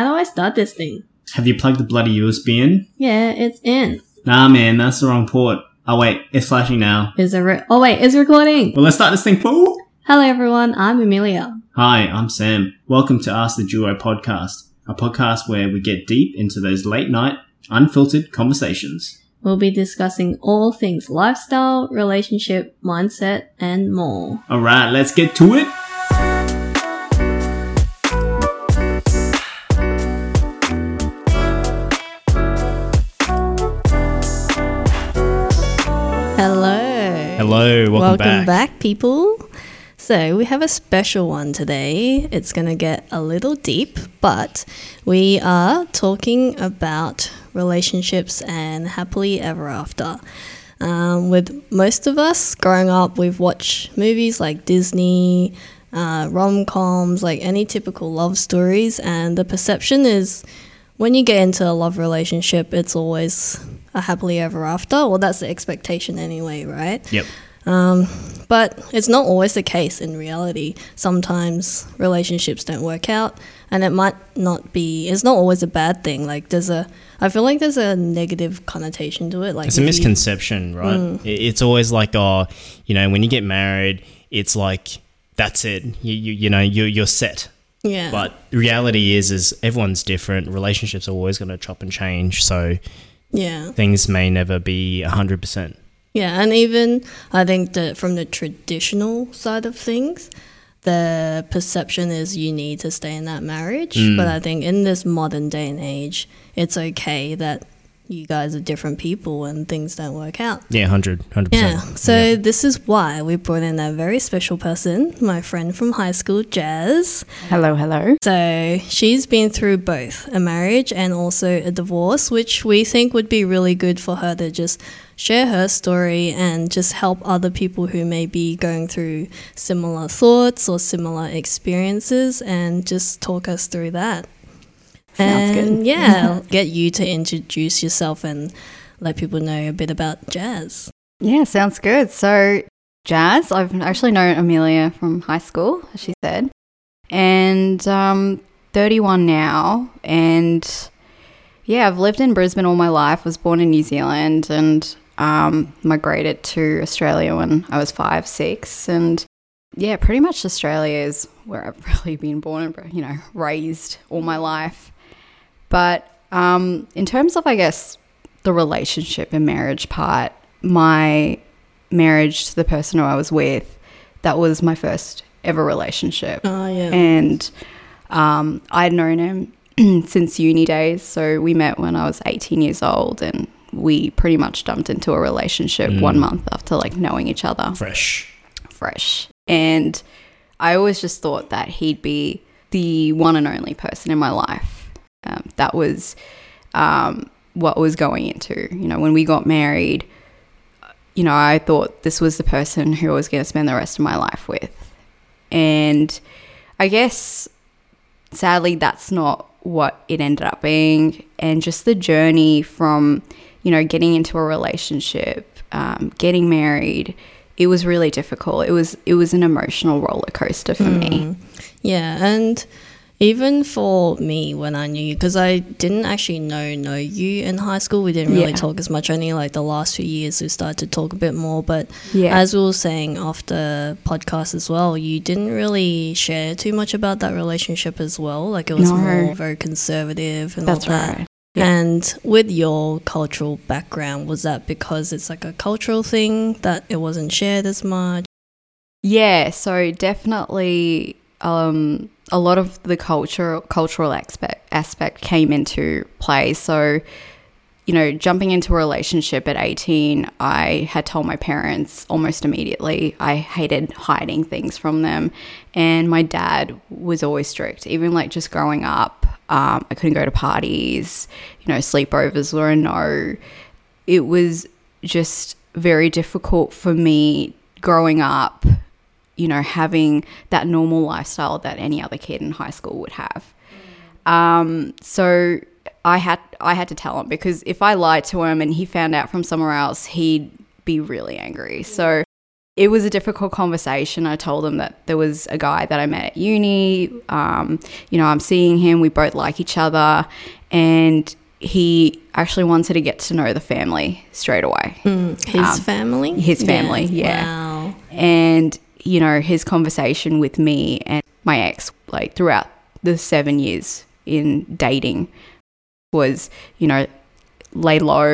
How do I start this thing? Have you plugged the bloody USB in? Yeah, it's in. Nah, man, that's the wrong port. Oh wait, it's flashing now. Is it re- Oh wait, it's recording. Well, let's start this thing, fool. Hello everyone, I'm Amelia. Hi, I'm Sam. Welcome to Ask the Duo podcast, a podcast where we get deep into those late night, unfiltered conversations. We'll be discussing all things lifestyle, relationship, mindset, and more. All right, let's get to it. Hello. Hello, welcome, back. people. So, we have a special one today. It's going to get a little deep, but we are talking about relationships and happily ever after. Um, with most of us growing up, we've watched movies like Disney, uh, rom coms, like any typical love stories, and the perception is when you get into a love relationship, it's always a happily ever after. Well, that's the expectation anyway, right? Yep. Um, but it's not always the case in reality. Sometimes relationships don't work out, and it might not be. It's not always a bad thing. Like there's a, I feel like there's a negative connotation to it. Like It's a if you- misconception, right? Mm. It's always like, oh, you know, when you get married, it's like that's it. You you, you know, you you're set. yeah. But reality is, is everyone's different. Relationships are always going to chop and change, so yeah. things may never be hundred percent. Yeah, and even I think that from the traditional side of things, the perception is you need to stay in that marriage. Mm. But I think in this modern day and age, it's okay that you guys are different people and things don't work out. Yeah, hundred, hundred Yeah, percent. so this is why we brought in a very special person, my friend from high school, Jaz. Hello, hello. So she's been through both a marriage and also a divorce, which we think would be really good for her to just share her story and just help other people who may be going through similar thoughts or similar experiences and just talk us through that. Sounds and good. yeah, get you to introduce yourself and let people know a bit about Jaz. Yeah, sounds good. So, Jaz, I've actually known Amelia from high school, as she said, and um, 31 now. And yeah, I've lived in Brisbane all my life. Was born in New Zealand and um, migrated to Australia when I was five, six, and yeah, pretty much Australia is where I've really been born and you know raised all my life. But um, in terms of, I guess, the relationship and marriage part, my marriage to the person who I was with, that was my first ever relationship. Oh, yeah. And um, I'd known him since uni days. So we met when I was 18 years old and we pretty much jumped into a relationship Mm. one month after like knowing each other Fresh. fresh. And I always just thought that he'd be the one and only person in my life. Um, that was um, what was going into. You know, when we got married, you know, I thought this was the person who I was going to spend the rest of my life with. And I guess sadly, that's not what it ended up being. And just the journey from, you know, getting into a relationship, um, getting married, it was really difficult. It was it was an emotional roller coaster for me. Yeah, and even for me when I knew you, because I didn't actually know know you in high school. We didn't really Yeah. talk as much. Only like the last few years we started to talk a bit more. But Yeah. as we were saying off the podcast as well, you didn't really share too much about that relationship as well. Like it was No. more very conservative and That's all that. right. And with your cultural background, was that because it's like a cultural thing that it wasn't shared as much? Yeah, so definitely um, a lot of the culture cultural aspect aspect came into play. So, you know, jumping into a relationship at 18, I had told my parents almost immediately. I hated hiding things from them. And my dad was always strict. Even like just growing up, um, I couldn't go to parties, you know, sleepovers were a no. It was just very difficult for me growing up, you know, having that normal lifestyle that any other kid in high school would have. Um, so I had I had to tell him because if I lied to him and he found out from somewhere else, he'd be really angry. So it was a difficult conversation. I told him that there was a guy that I met at uni. Um, you know, I'm seeing him. We both like each other, and he actually wanted to get to know the family straight away. His Um, family? his family, yeah. Wow. And you know, his conversation with me and my ex, like throughout the seven years in dating, was you know, lay low.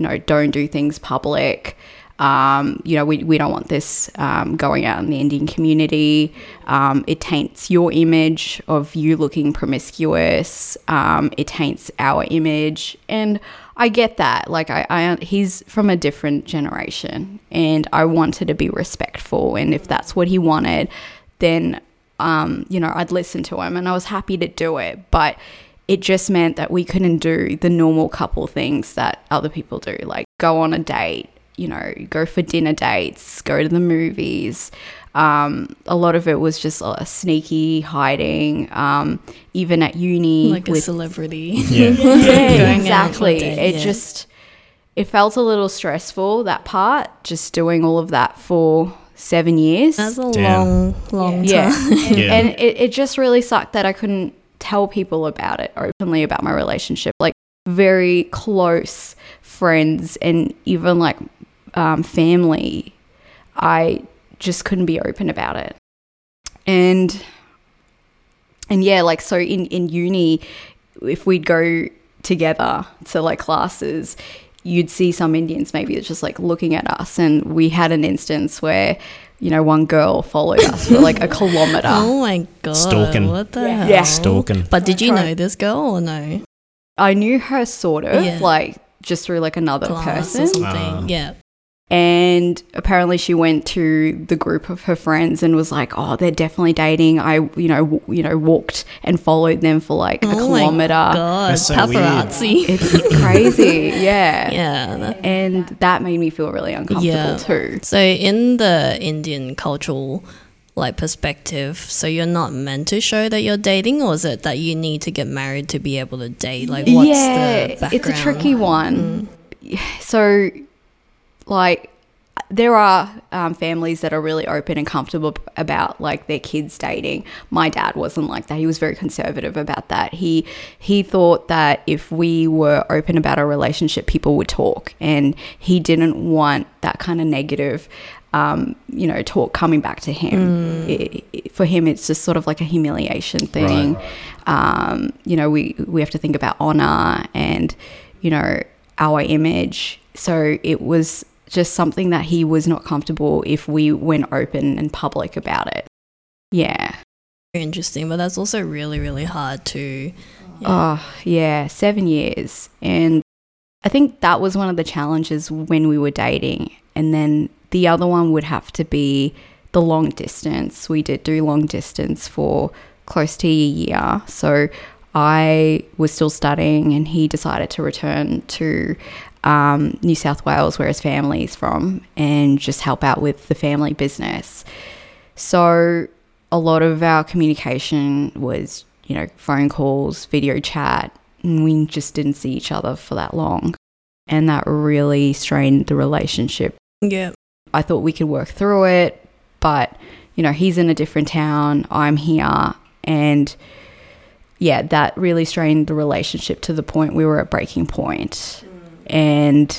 You know, don't do things public. Um, you know, we, we don't want this um, going out in the Indian community. Um, it taints your image of you looking promiscuous. Um, it taints our image. And I get that. Like, I, I, he's from a different generation, and I wanted to be respectful. And if that's what he wanted, then, um, you know, I'd listen to him, and I was happy to do it. But it just meant that we couldn't do the normal couple things that other people do, like go on a date, you know, go for dinner dates, go to the movies. Um, a lot of it was just uh, sneaky hiding. Um, even at uni, Like a celebrity. Yeah. yeah, exactly. for a date, it yeah. just it felt a little stressful that part, just doing all of that for seven years. That's a Damn. long, long yeah, time. and, Yeah. and it, it just really sucked that I couldn't tell people about it openly about my relationship. Like very close friends and even like um, family, I just couldn't be open about it. And and yeah, like so in in uni, if we'd go together to like classes, you'd see some Indians maybe it's just like looking at us, and we had an instance where. You know, one girl followed us for like a kilometer. Oh my god. Stalking. What the Yeah. hell? Yeah. Stalking. But did you know this girl or no? I knew her sort of Yeah. like just through like another Class or person. something. Ah. yeah. And apparently she went to the group of her friends and was like, "Oh, they're definitely dating." I, you know, w- you know, walked and followed them for like a oh my kilometer. god. That's so Paparazzi. It's crazy, yeah. yeah. that- And that made me feel really uncomfortable Yeah. too. So in the Indian cultural like perspective, so you're not meant to show that you're dating, or is it that you need to get married to be able to date? Like, what's yeah, the background? it's a tricky one. Mm. So, like, there are um, families that are really open and comfortable about like their kids dating. My dad wasn't like that. He was very conservative about that. He he thought that if we were open about our relationship, people would talk, and he didn't want that kind of negative. Um, you know, talk coming back to him. I- I- for him, it's just sort of like a humiliation thing. Um, you know, we we have to think about honor and you know our image. So it was just something that he was not comfortable if we went open and public about it. Yeah. interesting, but that's also really, really hard to. Oh, yeah, seven years. And I think that was one of the challenges when we were dating. And then the other one would have to be the long distance. We did do long distance for close to a year. So I was still studying, and he decided to return to um, New South Wales, where his family is from, and just help out with the family business. So a lot of our communication was, you know, phone calls, video chat, and we just didn't see each other for that long. And that really strained the relationship. Yeah. I thought we could work through it, but, you know, he's in a different town, I'm here, and yeah, that really strained the relationship to the point we were at breaking point. And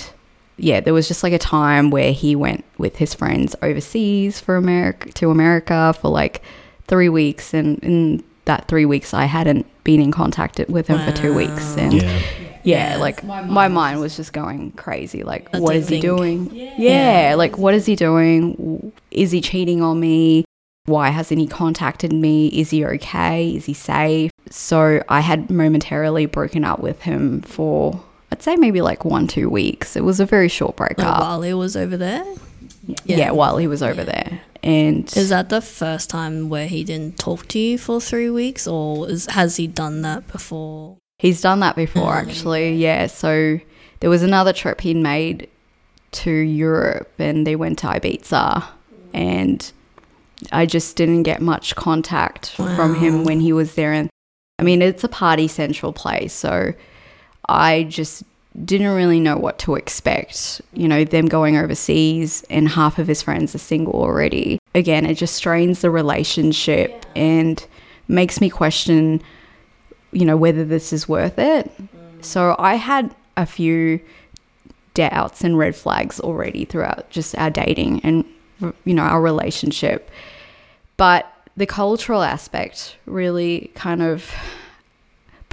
yeah, there was just like a time where he went with his friends overseas for America to America for like three weeks, and in that three weeks, I hadn't been in contact with him for two weeks, and yeah, Yeah. like my mind was just going crazy. Like, What what do you is he think? doing? Yeah. like what is he doing? Is he cheating on me? Why hasn't he contacted me? Is he okay? Is he safe? So I had momentarily broken up with him for I'd say maybe like one, two weeks. It was a very short Like breakup. while he was over there? yeah. Yeah. while he was over there. And Is that the first time where he didn't talk to you for three weeks, or is, has he done that before? He's done that before, mm. actually. Yeah. So there was another trip he'd made to Europe and they went to Ibiza. And I just didn't get much contact from him when he was there. And I mean, it's a party central place. So I just didn't really know what to expect. You know, them going overseas and half of his friends are single already. Again, it just strains the relationship and makes me question, you know, whether this is worth it. Mm. So I had a few doubts and red flags already throughout just our dating and, you know, our relationship. But the cultural aspect really kind of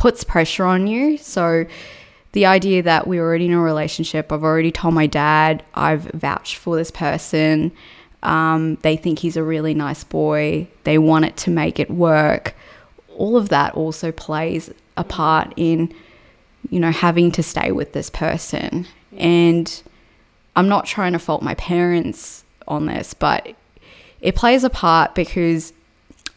puts pressure on you. So the idea that we're already in a relationship, I've already told my dad, I've vouched for this person. Um, they think he's a really nice boy. They want it to make it work. All of that also plays a part in, you know, having to stay with this person. And I'm not trying to fault my parents on this, but it plays a part because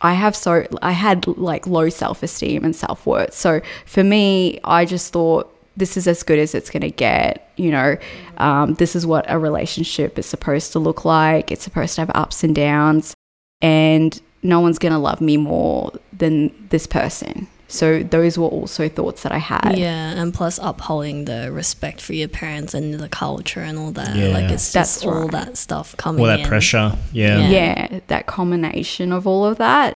I have so I had like low self-esteem and self-worth. So for me, I just thought this is as good as it's going to get. You know, um, this is what a relationship is supposed to look like. It's supposed to have ups and downs, and no one's going to love me more than this person. So those were also thoughts that I had. Yeah, and plus upholding the respect for your parents and the culture and all that. Yeah. Like it's That's just all right. that stuff coming All that in. pressure. Yeah. Yeah. yeah, that combination of all of that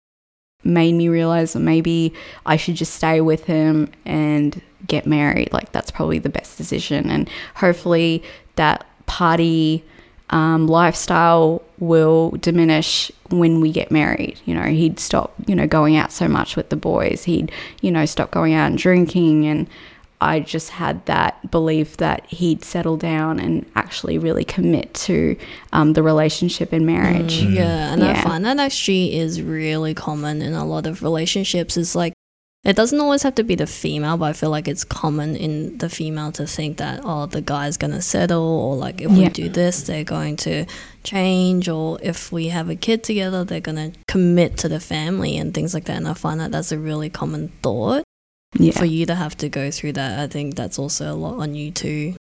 made me realize that maybe I should just stay with him and get married. Like that's probably the best decision, and hopefully that party um, lifestyle will diminish when we get married. You know, he'd stop, you know, going out so much with the boys. He'd, you know, stop going out and drinking and. I just had that belief that he'd settle down and actually really commit to um, the relationship and marriage. Yeah, and I find that actually is really common in a lot of relationships. It's like it doesn't always have to be the female, but I feel like it's common in the female to think that oh the guy's gonna settle or like if we do this they're going to change or if we have a kid together they're gonna commit to the family and things like that. And I find that that's a really common thought Yeah. for you to have to go through that. I think that's also a lot on you too.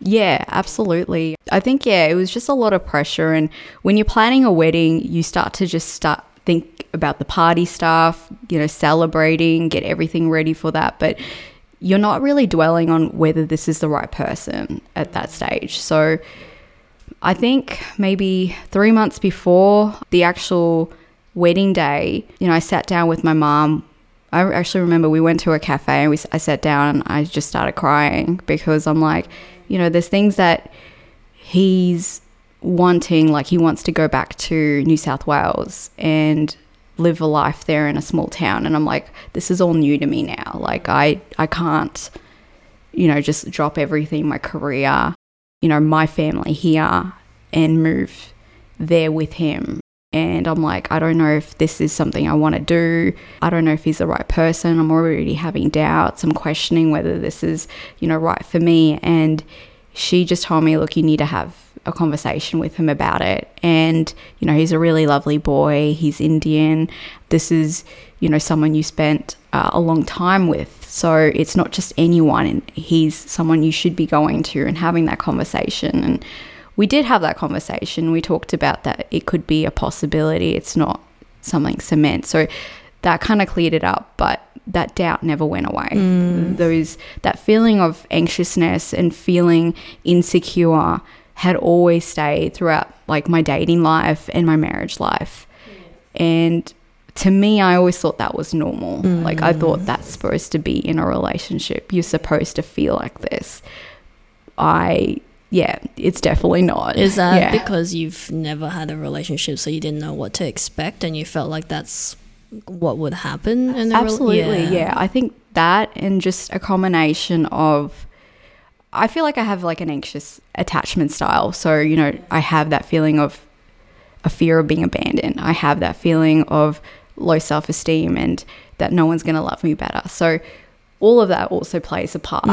Yeah, absolutely. I think yeah, it was just a lot of pressure and when you're planning a wedding, you start to just start think about the party stuff, you know, celebrating, get everything ready for that, but you're not really dwelling on whether this is the right person at that stage. So I think maybe 3 months before the actual wedding day, you know, I sat down with my mom I actually remember we went to a cafe and we, I sat down and I just started crying because I'm like, you know, there's things that he's wanting, like he wants to go back to New South Wales and live a life there in a small town. And I'm like, this is all new to me now. Like, I, I can't, you know, just drop everything, my career, you know, my family here and move there with him. And I'm like, I don't know if this is something I want to do. I don't know if he's the right person. I'm already having doubts. I'm questioning whether this is, you know, right for me. And she just told me, look, you need to have a conversation with him about it. And, you know, he's a really lovely boy. He's Indian. This is, you know, someone you spent uh, a long time with. So it's not just anyone. And he's someone you should be going to and having that conversation. And we did have that conversation. We talked about that it could be a possibility. It's not something cement. So that kind of cleared it up, but that doubt never went away. Mm. Those that feeling of anxiousness and feeling insecure had always stayed throughout like my dating life and my marriage life. And to me, I always thought that was normal. Like I thought mm. that's supposed to be in a relationship. You're supposed to feel like this. I yeah, it's definitely not. Is that yeah. because you've never had a relationship, so you didn't know what to expect, and you felt like that's what would happen in Absolutely, yeah. I think that and just a combination of I feel like I have like an anxious attachment style. So, you know, I have that feeling of a fear of being abandoned. I have that feeling of low self-esteem and that no one's going to love me better. So, all of that also plays a part.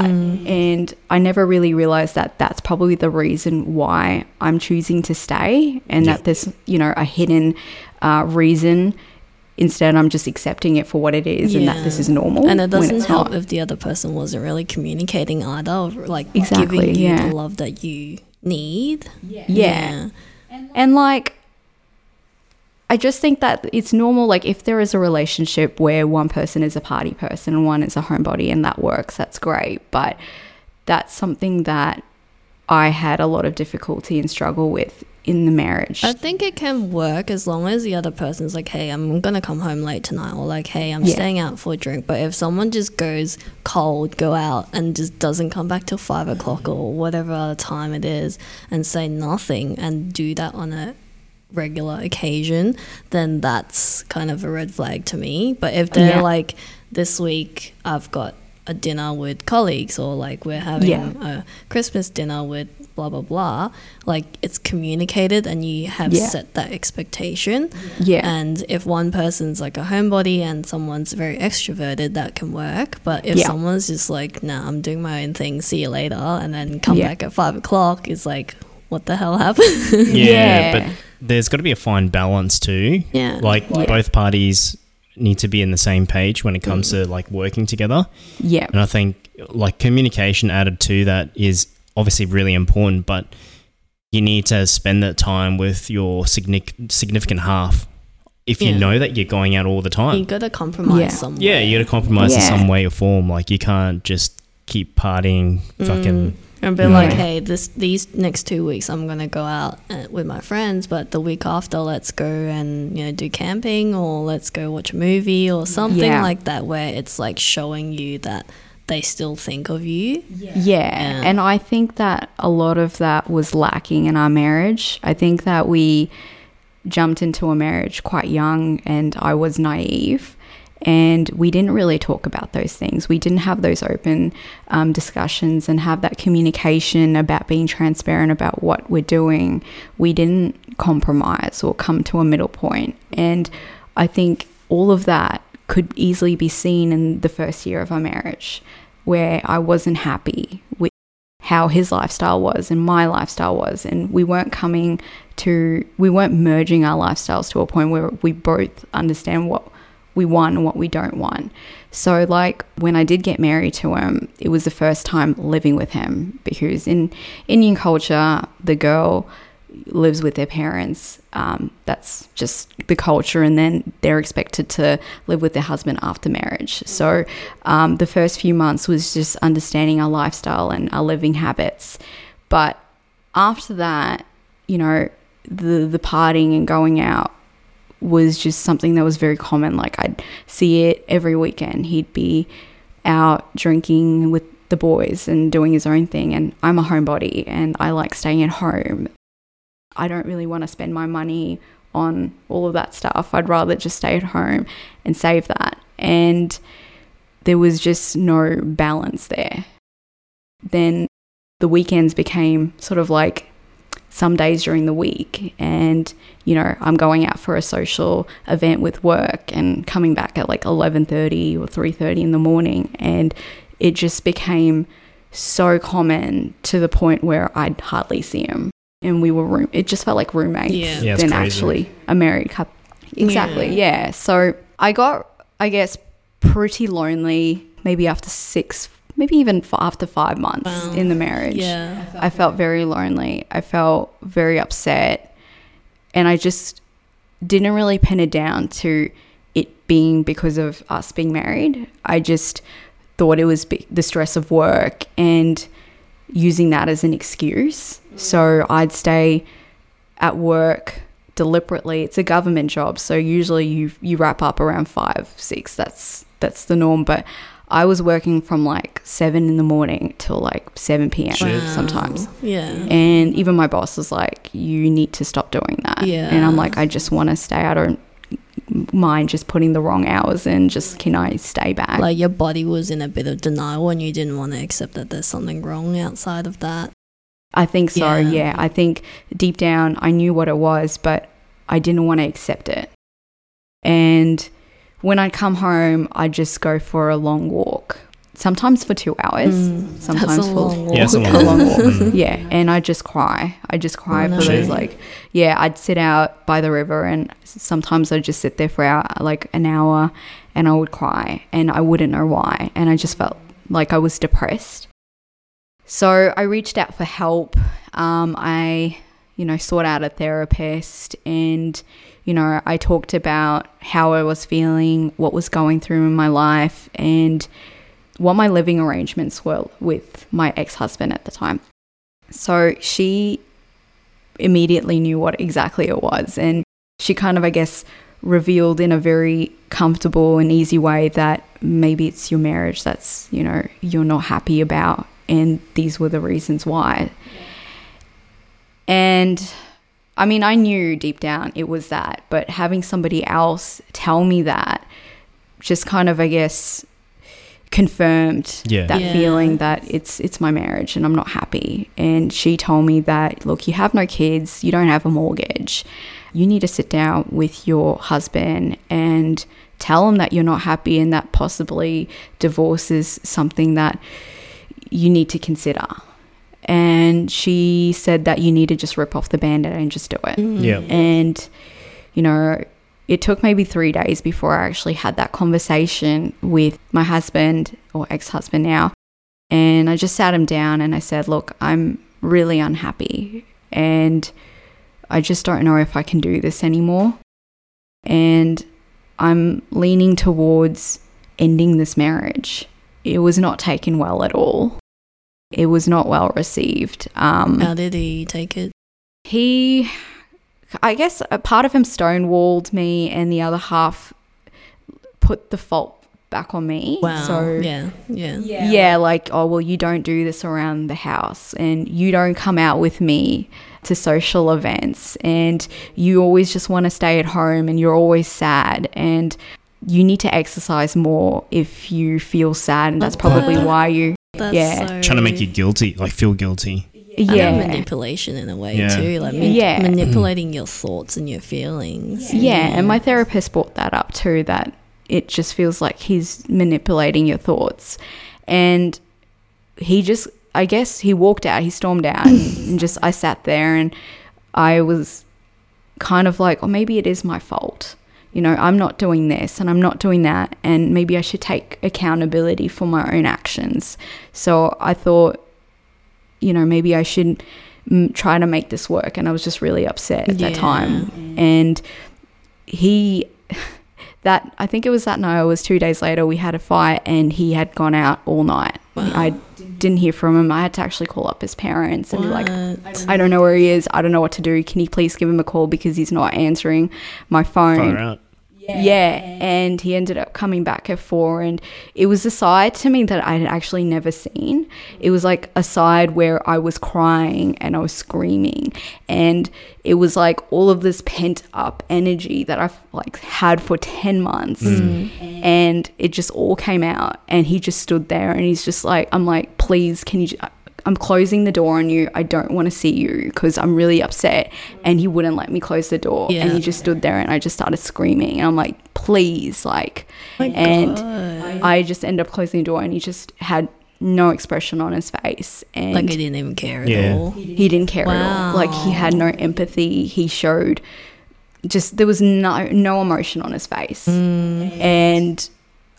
And I never really realized that that's probably the reason why I'm choosing to stay and that there's, you know, a hidden uh, reason. Instead, I'm just accepting it for what it is and that this is normal. And it when doesn't it's help not. if the other person wasn't really communicating either, or like Exactly, giving you yeah. the love that you need. Yeah. And like, I just think that it's normal. Like, if there is a relationship where one person is a party person and one is a homebody and that works, that's great. But that's something that I had a lot of difficulty and struggle with in the marriage. I think it can work as long as the other person's like, hey, I'm gonna come home late tonight, or like, hey, I'm Yeah. staying out for a drink. But if someone just goes cold, go out, and just doesn't come back till five o'clock or whatever other time it is, and say nothing, and do that on a regular occasion, then that's kind of a red flag to me. But if they're Yeah. like, this week I've got a dinner with colleagues, or like we're having Yeah. a Christmas dinner with blah blah blah, like it's communicated and you have Yeah. set that expectation. yeah. And if one person's like a homebody and someone's very extroverted, that can work. But if Yeah. someone's just like, nah, I'm doing my own thing, see you later, and then come Yeah. back at five o'clock, it's like, what the hell happened? Yeah, Yeah. but there's got to be a fine balance too. yeah. Like Yeah. both parties need to be in the same page when it comes mm. to like working together. yeah. And I think like communication added to that is obviously really important, but you need to spend that time with your signic- significant half. If you Yeah. know that you're going out all the time, you time, gotta compromise Yeah. somewhere. yeah, you got to compromise in some way or form. Like you can't just keep partying, mm. fucking. And be Yeah. like, hey, this these next two weeks I'm gonna go out uh, with my friends, but the week after let's go and you know do camping or let's go watch a movie or something Yeah. like that, where it's like showing you that they still think of you. Yeah. Yeah. And I think that a lot of that was lacking in our marriage. I think that we jumped into a marriage quite young and I was naive. And we didn't really talk about those things. We didn't have those open um, discussions and have that communication about being transparent about what we're doing. We didn't compromise or come to a middle point. And I think all of that could easily be seen in the first year of our marriage, where I wasn't happy with how his lifestyle was and my lifestyle was. And we weren't coming to, we weren't merging our lifestyles to a point where we both understand what we want and what we don't want. So, like when I did get married to him, it was the first time living with him because in Indian culture, the girl lives with their parents. Um, that's just the culture, and then they're expected to live with their husband after marriage. So, um, the first few months was just understanding our lifestyle and our living habits. But after that, you know, the the partying and going out was just something that was very common. Like I'd see it every weekend. He'd be out drinking with the boys and doing his own thing. And I'm a homebody and I like staying at home. I don't really want to spend my money on all of that stuff. I'd rather just stay at home and save that. And there was just no balance there. Then the weekends became sort of like some days during the week and you know i'm going out for a social event with work and coming back at like 11.30 or 3.30 in the morning and it just became so common to the point where i'd hardly see him and we were room it just felt like roommates Yeah. Yeah, than crazy. actually a married couple exactly Yeah. yeah so i got i guess pretty lonely maybe after six maybe even f- after five months Wow. in the marriage Yeah. I felt very lonely. I felt very upset. And I just didn't really pin it down to it being because of us being married. I just thought it was be- the stress of work and using that as an excuse. Mm. So I'd stay at work deliberately. It's a government job, so usually you you wrap up around 5, 6. That's that's the norm, but I was working from like 7 in the morning till like 7 p.m. Shit. sometimes. Yeah. And even my boss was like, you need to stop doing that. Yeah. And I'm like, I just want to stay. I don't mind just putting the wrong hours in. Just can I stay back? Like your body was in a bit of denial and you didn't want to accept that there's something wrong outside of that. I think so. Yeah. Yeah. I think deep down I knew what it was, but I didn't want to accept it. And when I'd come home, I'd just go for a long walk. Sometimes for two hours. Mm, sometimes that's a for long walk. Yeah, it's a a long long walk. Mm. Yeah, and I just cry. I just cry Oh, no. for those Shit. like, yeah. I'd sit out by the river, and sometimes I'd just sit there for hour, like an hour, and I would cry, and I wouldn't know why, and I just felt like I was depressed. So I reached out for help. Um, I, you know, sought out a therapist, and you know, I talked about how I was feeling, what was going through in my life, and what my living arrangements were with my ex husband at the time. So she immediately knew what exactly it was. And she kind of, I guess, revealed in a very comfortable and easy way that maybe it's your marriage that's, you know, you're not happy about. And these were the reasons why. And I mean, I knew deep down it was that, but having somebody else tell me that just kind of, I guess, confirmed Yeah. that Yeah. feeling that it's it's my marriage and I'm not happy. And she told me that look, you have no kids, you don't have a mortgage. You need to sit down with your husband and tell him that you're not happy and that possibly divorce is something that you need to consider. And she said that you need to just rip off the band-aid and just do it. Mm-hmm. Yeah. And, you know, it took maybe three days before I actually had that conversation with my husband or ex husband now. And I just sat him down and I said, Look, I'm really unhappy and I just don't know if I can do this anymore. And I'm leaning towards ending this marriage. It was not taken well at all. It was not well received. Um, How did he take it? he i guess a part of him stonewalled me and the other half put the fault back on me Wow. so yeah, yeah. yeah. like oh well you don't do this around the house and you don't come out with me to social events and you always just want to stay at home and you're always sad and you need to exercise more if you feel sad and that's probably why you That's Yeah. so Trying to make you guilty, like feel guilty. kind of yeah manipulation in a way Yeah. too, like ma- Yeah. manipulating your thoughts and your feelings. Yeah, and my therapist brought that up too that it just feels like he's manipulating your thoughts. And he just, I guess, he walked out, he stormed out, and just I sat there and I was kind of like, oh, maybe it is my fault. You know, I'm not doing this and I'm not doing that, and maybe I should take accountability for my own actions. So I thought, you know, maybe I should mm, try to make this work. And I was just really upset at that Yeah. time. And he, that, I think it was that night, it was two days later, we had a fight and he had gone out all night. Wow. I didn't hear from him. I had to actually call up his parents and be like, I don't know where he is. I don't know what to do. Can you please give him a call because he's not answering my phone? Yeah. and he ended up coming back at four, and it was a side to me that I had actually never seen. It was like a side where I was crying and I was screaming, and it was like all of this pent up energy that I've like had for ten months, mm. and it just all came out. And he just stood there, and he's just like, I'm like, please, can you? J- I'm closing the door on you. I don't want to see you because I'm really upset. And he wouldn't let me close the door. Yeah. And he just stood there and I just started screaming. And I'm like, please, like, My and God. I just ended up closing the door and he just had no expression on his face. And like he didn't even care at Yeah. all. he didn't care at all. Like he had no empathy. He showed just there was no no emotion on his face. Mm. And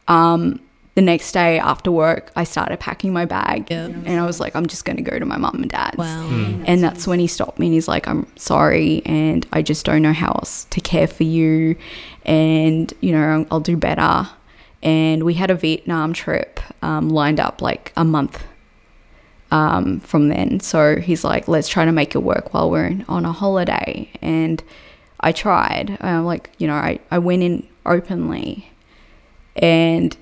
um the next day after work, I started packing my bag, Yep. and I was like, I'm just going to go to my mum and dad's. Wow. And that's when he stopped me and he's like, I'm sorry, and I just don't know how else to care for you, and you know, I'll do better. And we had a Vietnam trip um, lined up like a month um, from then. So he's like, let's try to make it work while we're in, on a holiday. And I tried. Uh, like, you know, I, I went in openly. And,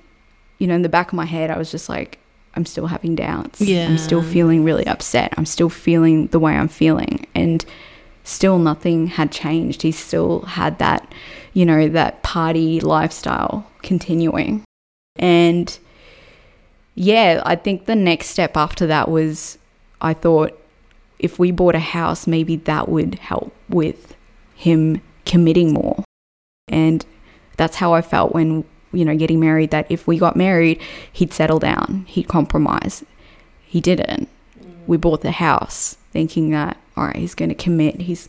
you know, in the back of my head, I was just like, I'm still having doubts. I'm still feeling really upset. I'm still feeling the way I'm feeling. And still nothing had changed. He still had that, you know, that party lifestyle continuing. And yeah, I think the next step after that was I thought if we bought a house, maybe that would help with him committing more. And that's how I felt when, you know, getting married that if we got married, he'd settle down, he'd compromise. He didn't. Mm. We bought the house thinking that, all right, he's going to commit. He's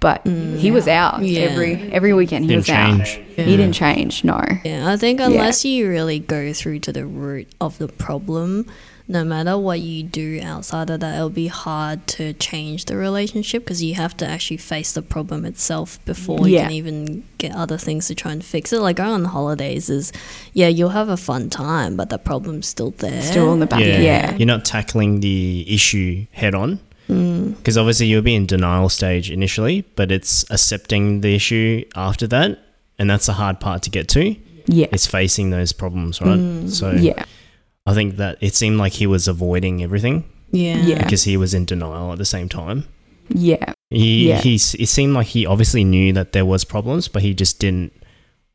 but mm. he was out Yeah. every every weekend. He Didn't was out. change. He didn't change. No. Yeah, I think unless you really go through to the root of the problem, no matter what you do outside of that, it'll be hard to change the relationship because you have to actually face the problem itself before you can even get other things to try and fix it. Like going on holidays is, yeah, you'll have a fun time, but the problem's still there. Still on the back. Yeah. Yeah. You're not tackling the issue head on. Mm. Because obviously you'll be in denial stage initially, but it's accepting the issue after that. And that's the hard part to get to. Yeah. It's facing those problems, right? Mm. So Yeah. I think that it seemed like he was avoiding everything Yeah. Yeah. because he was in denial at the same time. Yeah. He, Yeah. he's, it seemed like he obviously knew that there was problems, but he just didn't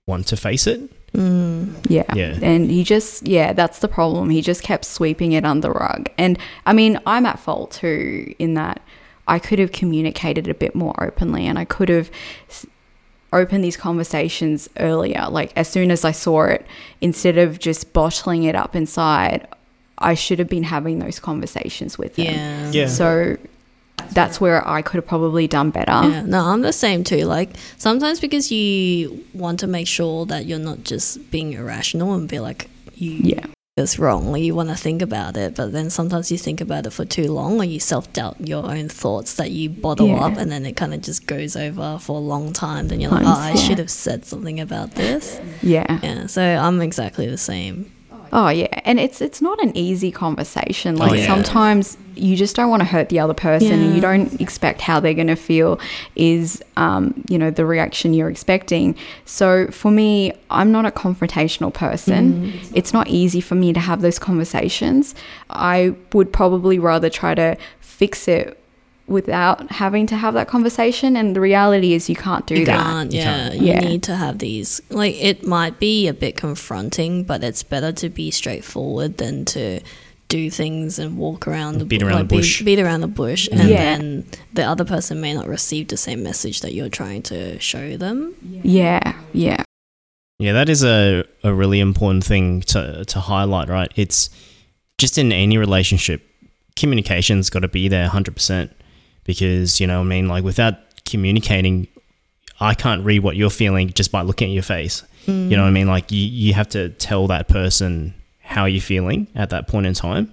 want to face it. Mm, yeah. Yeah. And he just, yeah, that's the problem. He just kept sweeping it under the rug. And I mean, I'm at fault too in that I could have communicated a bit more openly and I could have s- opened these conversations earlier. Like, as soon as I saw it, instead of just bottling it up inside, I should have been having those conversations with him. Yeah. Yeah. So that's where I could have probably done better. Yeah, no, I'm the same too. Like sometimes because you want to make sure that you're not just being irrational and be like you Yeah. This wrong, or you want to think about it, but then sometimes you think about it for too long, or you self doubt your own thoughts that you bottle Yeah. up, and then it kind of just goes over for a long time. Then you're like, oh, I yeah. should have said something about this. Yeah. Yeah, so I'm exactly the same. Oh yeah, and it's it's not an easy conversation. Like yeah. sometimes you just don't want to hurt the other person, and you don't expect how they're going to feel is, um, you know, the reaction you're expecting. So for me, I'm not a confrontational person. It's not easy for me to have those conversations. I would probably rather try to fix it without having to have that conversation. And the reality is, you can't do You that. can't, You yeah. can't. You Yeah. need to have these. Like, it might be a bit confronting, but it's better to be straightforward than to do things and walk around the Beat around like, the beat- bush. Beat, around the bush, and Yeah. then the other person may not receive the same message that you're trying to show them. Yeah, yeah, Yeah, that is a, a really important thing to, to highlight, right? It's just in any relationship, communication's got to be there 100% because, you know, I mean, like without communicating, I can't read what you're feeling just by looking at your face. You know what I mean? Like you, you have to tell that person how you're feeling at that point in time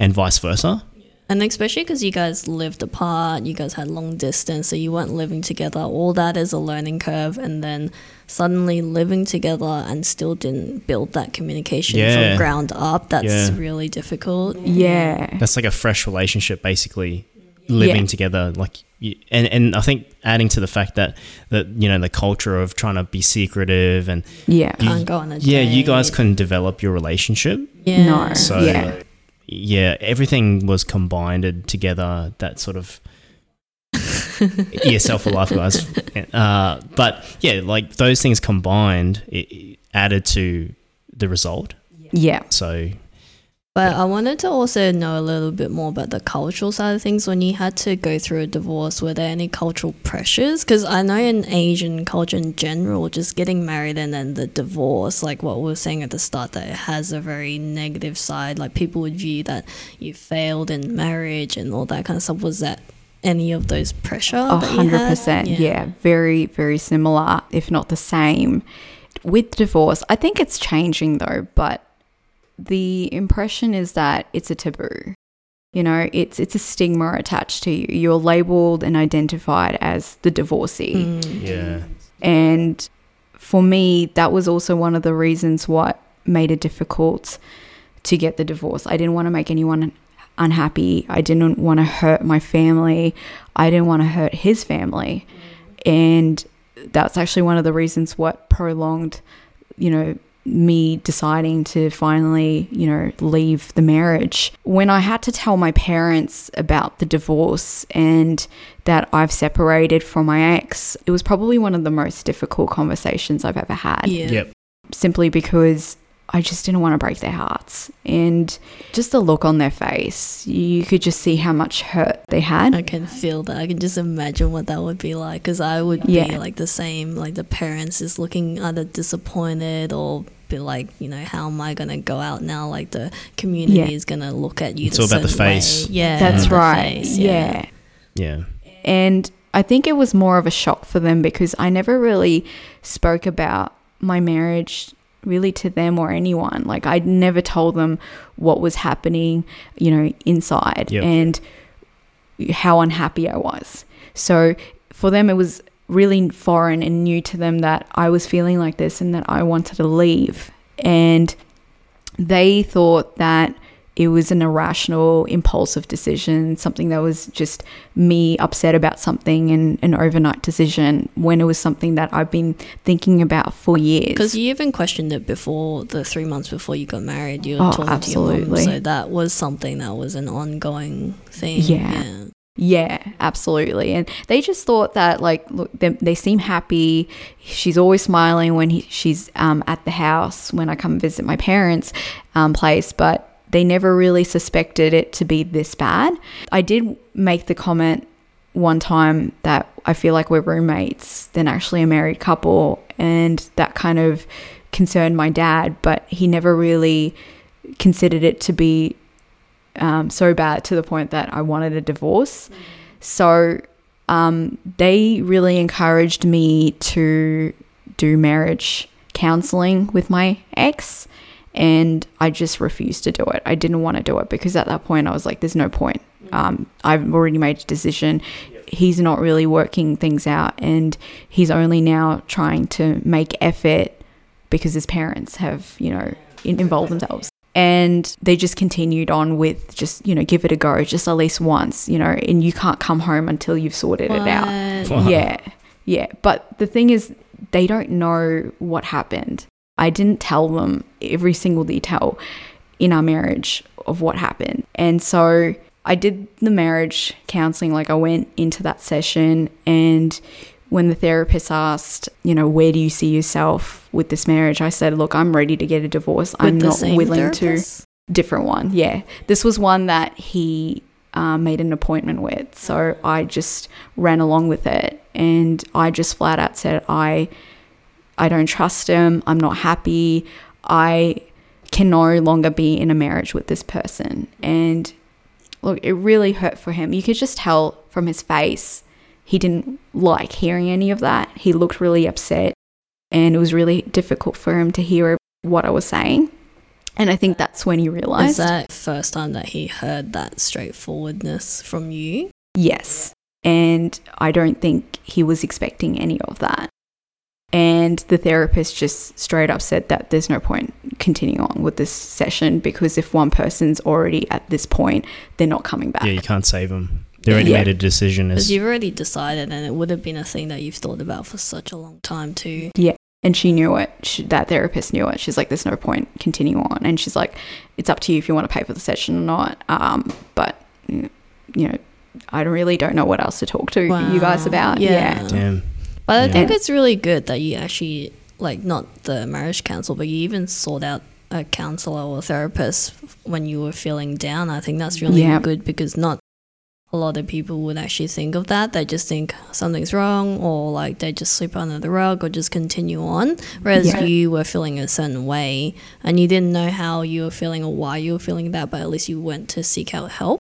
and vice versa. And especially because you guys lived apart, you guys had long distance, so you weren't living together. All that is a learning curve, and then suddenly living together and still didn't build that communication Yeah. from ground up. That's Yeah. really difficult. yeah. That's like a fresh relationship, basically living Yeah. together. Like, and and I think adding to the fact that that you know the culture of trying to be secretive and Yeah. You- Can't go on a yeah, you guys date. couldn't develop your relationship. Yeah. No. So Yeah. yeah, everything was combined together. That sort of yeah, self for life, guys. Uh, but yeah, like those things combined, it, it added to the result. Yeah. So But I wanted to also know a little bit more about the cultural side of things. When you had to go through a divorce, were there any cultural pressures? Because I know in Asian culture in general, just getting married and then the divorce, like what we were saying at the start, that it has a very negative side. Like people would view that you failed in marriage and all that kind of stuff. Was that any of those pressure? A hundred percent. Yeah. Very, very similar, if not the same. With divorce, I think it's changing though, but the impression is that it's a taboo. You know, it's it's a stigma attached to you. You're labeled and identified as the divorcee. Mm. yeah, And for me, that was also one of the reasons what made it difficult to get the divorce. I didn't want to make anyone unhappy. I didn't want to hurt my family. I didn't want to hurt his family. And that's actually one of the reasons what prolonged, you know, me deciding to finally, you know, leave the marriage. When I had to tell my parents about the divorce and that I've separated from my ex, it was probably one of the most difficult conversations I've ever had Yeah. yep, simply because I just didn't want to break their hearts. And just the look on their face, you could just see how much hurt they had. I can feel that. I can just imagine what that would be like because I would be like the same. Like the parents is looking either disappointed or be like, you know, how am I gonna go out now? Like the community Yeah. is gonna look at you. It's all about the certain way. face. Yeah, That's the right. face, yeah. yeah, And I think it was more of a shock for them because I never really spoke about my marriage really to them or anyone. Like I'd never told them what was happening, you know, inside Yep. and how unhappy I was. So for them it was really foreign and new to them that I was feeling like this and that I wanted to leave. And they thought that it was an irrational, impulsive decision, something that was just me upset about something and an overnight decision when it was something that I've been thinking about for years. Because you even questioned it before the three months before you got married. You were Oh, talking to your mom, so that was something that was an ongoing thing. Yeah. Yeah, absolutely. And they just thought that, like, look, they, they seem happy. She's always smiling when he, she's um, at the house when I come visit my parents' um, place, but they never really suspected it to be this bad. I did make the comment one time that I feel like we're roommates than actually a married couple, and that kind of concerned my dad, but he never really considered it to be um, so bad to the point that I wanted a divorce. So um, they really encouraged me to do marriage counseling with my ex, and I just refused to do it. I didn't want to do it because at that point I was like, there's no point. Um, I've already made a decision. He's not really working things out, and he's only now trying to make effort because his parents have, you know, involved themselves. And they just continued on with just, you know, give it a go, just at least once, you know, and you can't come home until you've sorted it out. What? Wow. Yeah. Yeah. But the thing is, they don't know what happened. I didn't tell them every single detail in our marriage of what happened. And so I did the marriage counseling. Like I went into that session and when the therapist asked, you know, where do you see yourself with this marriage? I said, look, I'm ready to get a divorce. I'm not willing therapist? to different one. Yeah. This was one that he um, made an appointment with. So I just ran along with it and I just flat out said, I, I don't trust him. I'm not happy. I can no longer be in a marriage with this person. And look, it really hurt for him. You could just tell from his face he didn't like hearing any of that. He looked really upset and it was really difficult for him to hear what I was saying. And I think that's when he Is realized. that first time that he heard that straightforwardness from you? Yes. And I don't think he was expecting any of that. And the therapist just straight up said that there's no point continuing on with this session because if one person's already at this point, they're not coming back. Yeah, you can't save them. They already Yeah. made a decision. Because As, you've already decided, and it would have been a thing that you've thought about for such a long time too. Yeah. And she knew it. She, that therapist knew it. She's like, there's no point continuing on. And she's like, it's up to you if you want to pay for the session or not. Um, but, you know, I really don't know what else to talk to you guys about. Yeah. yeah. damn. But I Yeah. think it's really good that you actually like not the marriage counsel, but you even sought out a counselor or therapist when you were feeling down. I think that's really Yeah. good because not a lot of people would actually think of that. They just think something's wrong or like they just sleep under the rug or just continue on. Whereas Yeah. you were feeling a certain way and you didn't know how you were feeling or why you were feeling that, but at least you went to seek out help.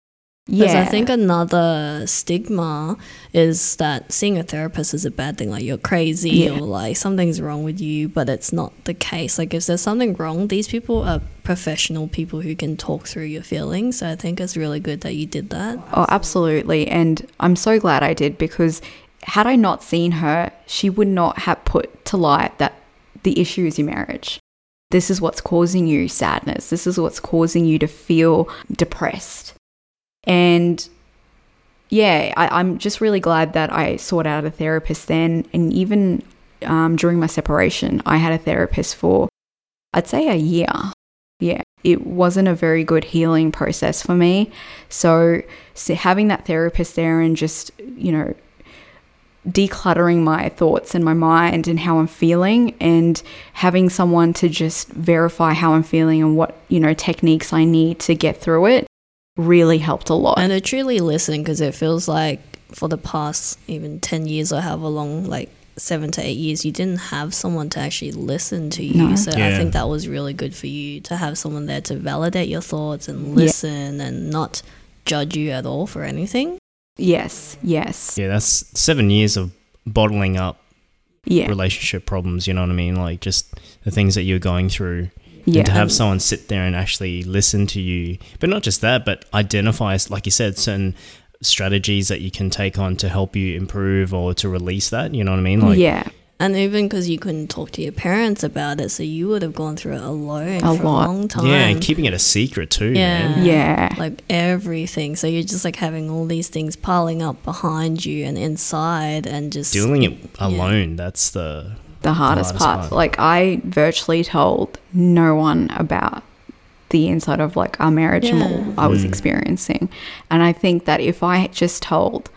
Because Yeah. I think another stigma is that seeing a therapist is a bad thing, like you're crazy Yeah. or like something's wrong with you, but it's not the case. Like if there's something wrong, these people are professional people who can talk through your feelings. So I think it's really good that you did that. Oh, absolutely. And I'm so glad I did because had I not seen her, she would not have put to light that the issue is your marriage. This is what's causing you sadness. This is what's causing you to feel depressed. And yeah, I, I'm just really glad that I sought out a therapist then. And even um, during my separation, I had a therapist for, I'd say, a year. Yeah, it wasn't a very good healing process for me. So, so having that therapist there and just, you know, decluttering my thoughts and my mind and how I'm feeling and having someone to just verify how I'm feeling and what, you know, techniques I need to get through it really helped a lot. And to truly listen because it feels like for the past even 10 years or however long, like seven to eight years, you didn't have someone to actually listen to you. No. So I think that was really good for you to have someone there to validate your thoughts and Yeah. listen and not judge you at all for anything. Yes, yes. Yeah, that's seven years of bottling up Yeah. relationship problems. You know what I mean? Like just the things that you're going through. Yeah. And to have someone sit there and actually listen to you, but not just that, but identify, like you said, certain strategies that you can take on to help you improve or to release that. You know what I mean? Like, yeah. And even because you couldn't talk to your parents about it, so you would have gone through it alone A for lot. a long time. yeah, and keeping it a secret too. Yeah. man. Yeah. like everything. So you're just like having all these things piling up behind you and inside, and just Dealing it alone. That's the the hardest, hardest part. part. Like I virtually told no one about the inside of like our marriage and Yeah. what I was Mm. experiencing. And I think that if I had just told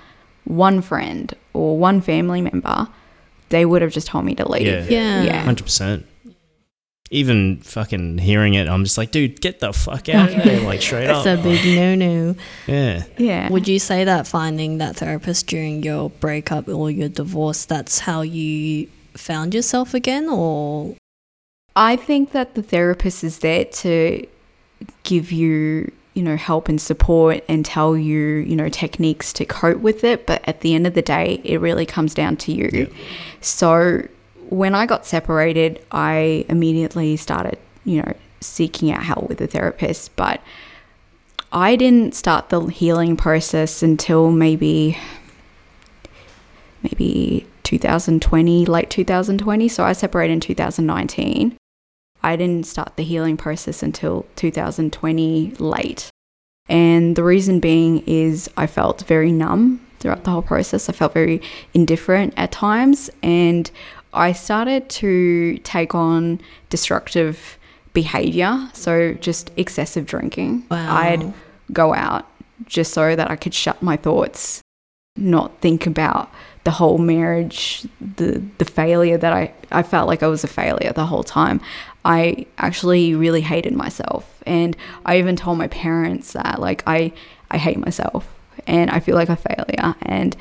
one friend or one family member, they would have just told me to leave. Yeah. yeah, Yeah. hundred percent. Even fucking hearing it, I'm just like, dude, get the fuck out of there, like straight It's up. a big no-no. Yeah, Yeah. Would you say that finding that therapist during your breakup or your divorce, that's how you found yourself again, or I think that the therapist is there to give you, you know, help and support and tell you, you know, techniques to cope with it. But at the end of the day, it really comes down to you. Yeah. So when I got separated, I immediately started, you know, seeking out help with a therapist. But I didn't start the healing process until maybe maybe 2020, late 2020. So I separated in 2019. I didn't start the healing process until 2020 late. And the reason being is I felt very numb throughout the whole process. I felt very indifferent at times. And I started to take on destructive behavior. So just excessive drinking. Wow. I'd go out just so that I could shut my thoughts, not think about the whole marriage, the the failure that I I felt like I was a failure the whole time. I actually really hated myself, and I even told my parents that like I I hate myself and I feel like a failure, and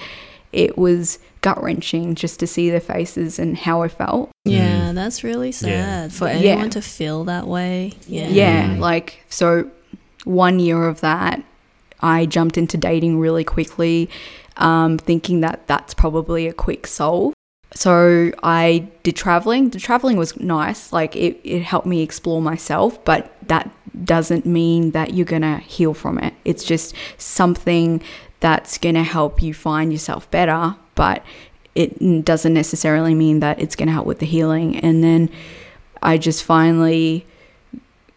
it was gut wrenching just to see their faces and how I felt. yeah, mm. that's really sad for anyone Yeah. to feel that way. Yeah, Yeah, like so one year of that, I jumped into dating really quickly, um, thinking that that's probably a quick solve. So I did traveling. The traveling was nice, like it, it helped me explore myself, but that doesn't mean that you're gonna heal from it. It's just something that's gonna help you find yourself better, but it doesn't necessarily mean that it's gonna help with the healing. And then I just finally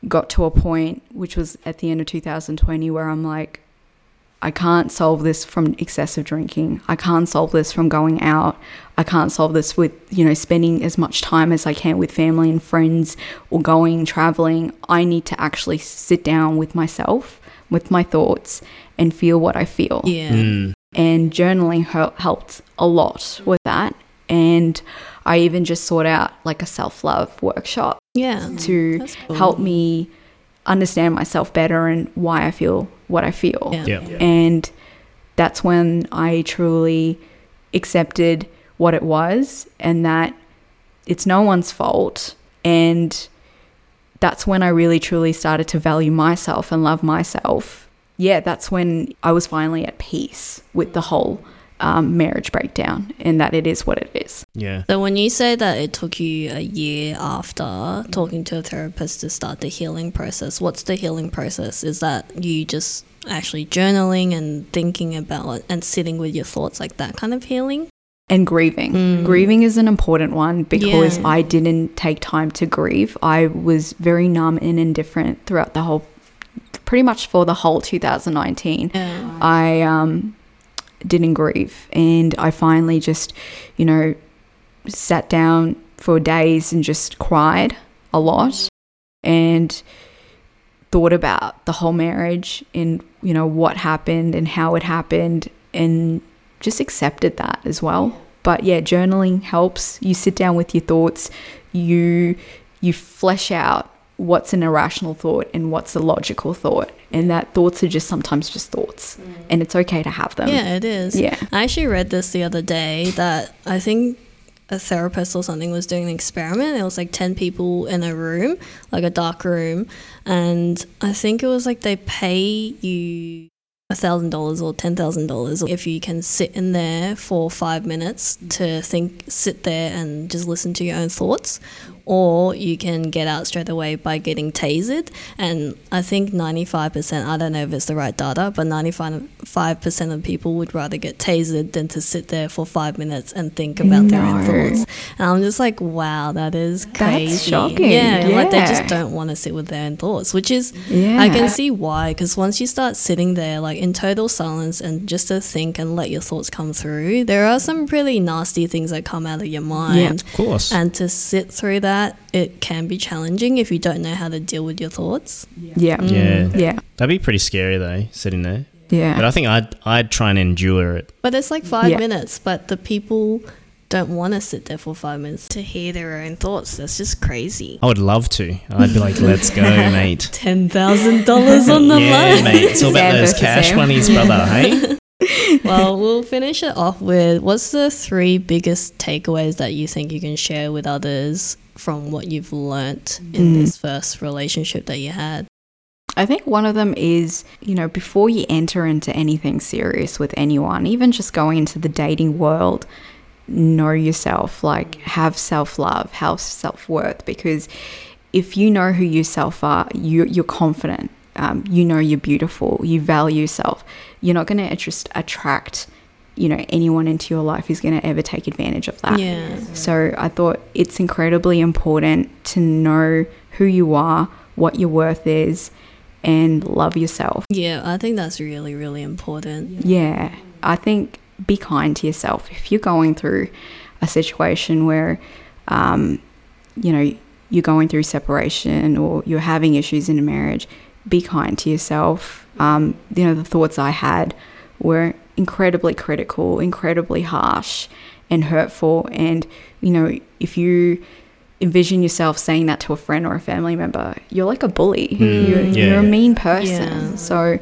got to a point, which was at the end of 2020, where I'm like, I can't solve this from excessive drinking. I can't solve this from going out. I can't solve this with, you know, spending as much time as I can with family and friends or going traveling. I need to actually sit down with myself, with my thoughts, and feel what I feel yeah, Mm. and journaling helped a lot with that. And I even just sought out like a self love workshop yeah. to cool. help me understand myself better and why I feel what I feel. Yeah. Yeah. And that's when I truly accepted what it was and that it's no one's fault. And that's when I really truly started to value myself and love myself. Yeah, that's when I was finally at peace with the whole um, marriage breakdown and that it is what it is. Yeah. So when you say that it took you a year after talking to a therapist to start the healing process, what's the healing process? Is that you just actually journaling and thinking about it and sitting with your thoughts like that kind of healing? and grieving. Mm. Grieving is an important one because Yeah. I didn't take time to grieve. I was very numb and indifferent throughout the whole, pretty much for the whole 2019. Yeah. I um, didn't grieve, and I finally just, you know, sat down for days and just cried a lot, and thought about the whole marriage and you know what happened and how it happened and just accepted that as well. But yeah, journaling helps. You sit down with your thoughts, you you flesh out what's an irrational thought and what's a logical thought. And that thoughts are just sometimes just thoughts. Mm. And it's okay to have them. Yeah, it is. Yeah. I actually read this the other day that I think a therapist or something was doing an experiment. It was like 10 people in a room, like a dark room. And I think it was like they pay you thousand dollars or ten thousand dollars if you can sit in there for five minutes to think sit there and just listen to your own thoughts or you can get out straight away by getting tasered. And i think 95% i don't know if it's the right data but 95% of people would rather get tasered than to sit there for five minutes and think about their own thoughts. And i'm just like wow that is crazy. That's shocking. yeah, like they just don't want to sit with their own thoughts which is Yeah. I can see why, because once you start sitting there, like in total silence and just to think and let your thoughts come through, there are some really nasty things that come out of your mind. Yeah, Of course. And to sit through that, it can be challenging if you don't know how to deal with your thoughts. Yeah. Mm. yeah. Yeah. That'd be pretty scary though, sitting there. Yeah. But I think I'd I'd try and endure it. But it's like five Yeah. minutes, but the people don't want to sit there for five minutes to hear their own thoughts. That's just crazy. I would love to. I'd be like, let's go, mate. Ten thousand dollars on the yeah, line. mate. It's all about Sam those cash Sam. monies, brother. Hey. well, we'll finish it off with what's the three biggest takeaways that you think you can share with others from what you've learnt in Mm. this first relationship that you had? I think one of them is, you know, before you enter into anything serious with anyone, even just going into the dating world, know yourself, like have self love, have self worth, because if you know who yourself are, you, you're confident, um, you know you're beautiful, you value yourself, you're not going to just attract, you know, anyone into your life who's going to ever take advantage of that. Yeah. So I thought it's incredibly important to know who you are, what your worth is, and love yourself. Yeah, I think that's really, really important. Yeah, I think be kind to yourself. If you're going through a situation where, um, you know, you're going through separation or you're having issues in a marriage, be kind to yourself. Um, you know, the thoughts I had were incredibly critical, incredibly harsh and hurtful. And, you know, if you envision yourself saying that to a friend or a family member, you're like a bully. Mm, you're, yeah. you're a mean person. Yeah. So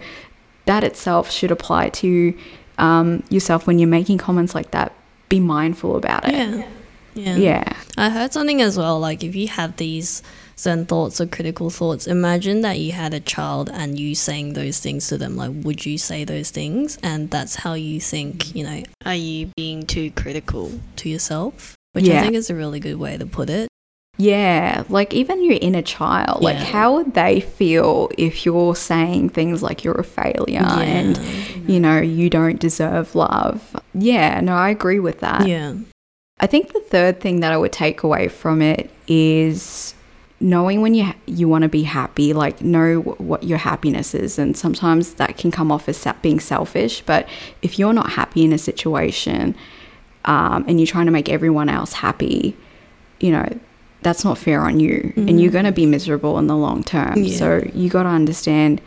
that itself should apply to um, yourself when you're making comments like that. Be mindful about it. Yeah. Yeah. Yeah. I heard something as well. Like, if you have these certain thoughts or critical thoughts, imagine that you had a child and you saying those things to them. Like, would you say those things? And that's how you think, you know, are you being too critical to yourself? Which I think is a really good way to put it. Yeah, like even your inner child, like Yeah. how would they feel if you're saying things like you're a failure and you know you don't deserve love? Yeah, no, I agree with that. yeah. I think the third thing that I would take away from it is knowing when you you want to be happy, like know wh- what your happiness is, and sometimes that can come off as being selfish. But if you're not happy in a situation, um, and you're trying to make everyone else happy, you know that's not fair on you, and you're going to be miserable in the long term. Yeah. So you got to understand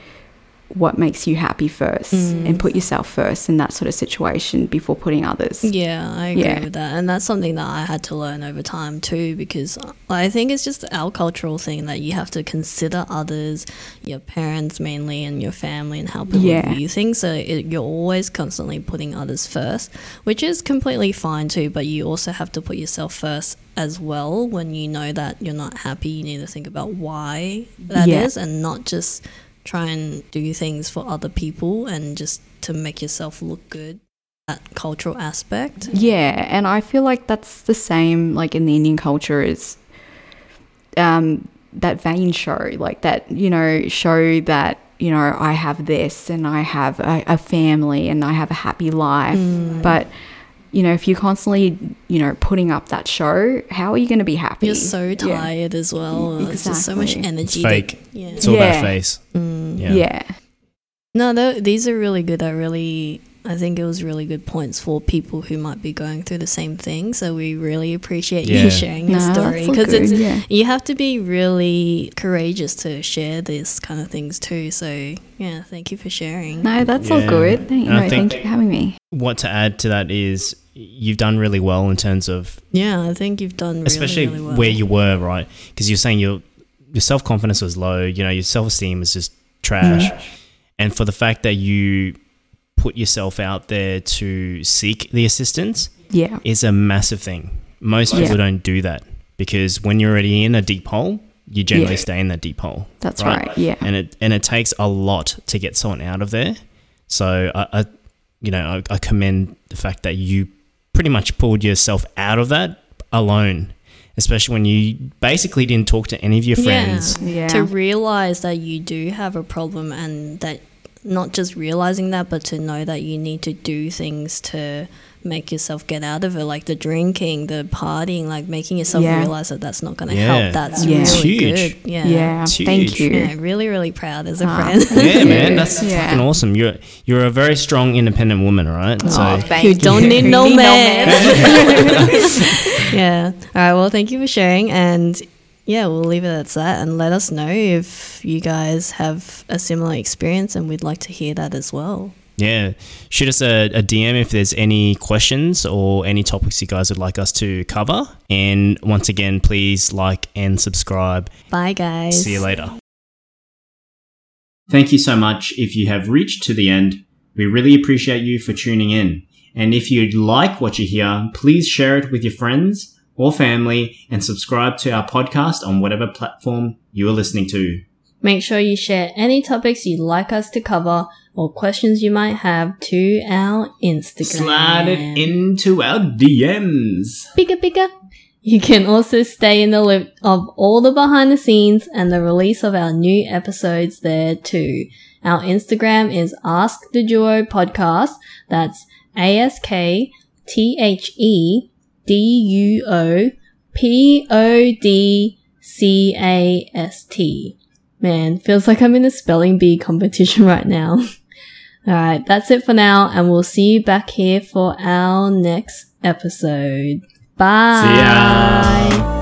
what makes you happy first, mm. and put yourself first in that sort of situation before putting others. Yeah, I agree Yeah. with that. And that's something that I had to learn over time too, because I think it's just our cultural thing that you have to consider others, your parents mainly, and your family, and how people Yeah. view things. So it, you're always constantly putting others first, which is completely fine too, but you also have to put yourself first as well. When you know that you're not happy, you need to think about why that is, Yeah. and not just try and do things for other people and just to make yourself look good that cultural aspect. Yeah, and I feel like that's the same like in the Indian culture is um that vain show, like that, you know, show that, you know, I have this and I have a, a family and I have a happy life. But you know, if you're constantly, you know, putting up that show, how are you going to be happy? You're so Yeah. tired as well. It's just so much energy. It's that- fake. yeah. It's all Yeah. about face. Mm. Yeah. Yeah. No, tho- these are really good. I really, I think it was really good points for people who might be going through the same thing. So we really appreciate Yeah. you sharing your No, story because it's yeah. you have to be really courageous to share this kind of things too. So yeah, thank you for sharing. No, that's all good. Thank, And I no, thank you for having me. What to add to that is you've done really well in terms of Yeah, I think you've done really, especially really well. where you were, right? Because you're saying your your self confidence was low. You know, your self esteem was just trash, mm-hmm. and for the fact that you put yourself out there to seek the assistance Yeah. is a massive thing. Most Yeah. people don't do that because when you're already in a deep hole, you generally Yeah. stay in that deep hole. That's right. Yeah. and it and it takes a lot to get someone out of there. So I, I you know, I, I commend the fact that you pretty much pulled yourself out of that alone, especially when you basically didn't talk to any of your friends. Yeah. To realize that you do have a problem and that not just realizing that, but to know that you need to do things to make yourself get out of it, like the drinking, the partying, like making yourself Yeah. realize that that's not going to Yeah. help. That's Yeah. It's really huge. good. Yeah. Yeah. It's Thank huge. you. Yeah, really, really proud as a Ah. friend. Yeah, man, that's Yeah. fucking awesome. You're you're a very strong, independent woman, right? Oh, So thank You don't need no Need man. yeah. All right. Well, thank you for sharing. And yeah, we'll leave it at that and let us know if you guys have a similar experience and we'd like to hear that as well. yeah, shoot us a, a DM if there's any questions or any topics you guys would like us to cover. And once again, please like and subscribe. Bye, guys. See you later. Thank you so much if you have reached to the end. We really appreciate you for tuning in. And if you like what you hear, please share it with your friends or family and subscribe to our podcast on whatever platform you are listening to. Make sure you share any topics you'd like us to cover or questions you might have to our Instagram. Slide it into our DMs. Bigger, bigger. You can also stay in the loop of all the behind the scenes and the release of our new episodes there too. Our Instagram is Ask the Duo Podcast. That's A S K T H E D U O P O D C A S T. Man, feels like I'm in a spelling bee competition right now. Alright, that's it for now, and we'll see you back here for our next episode. Bye. See ya.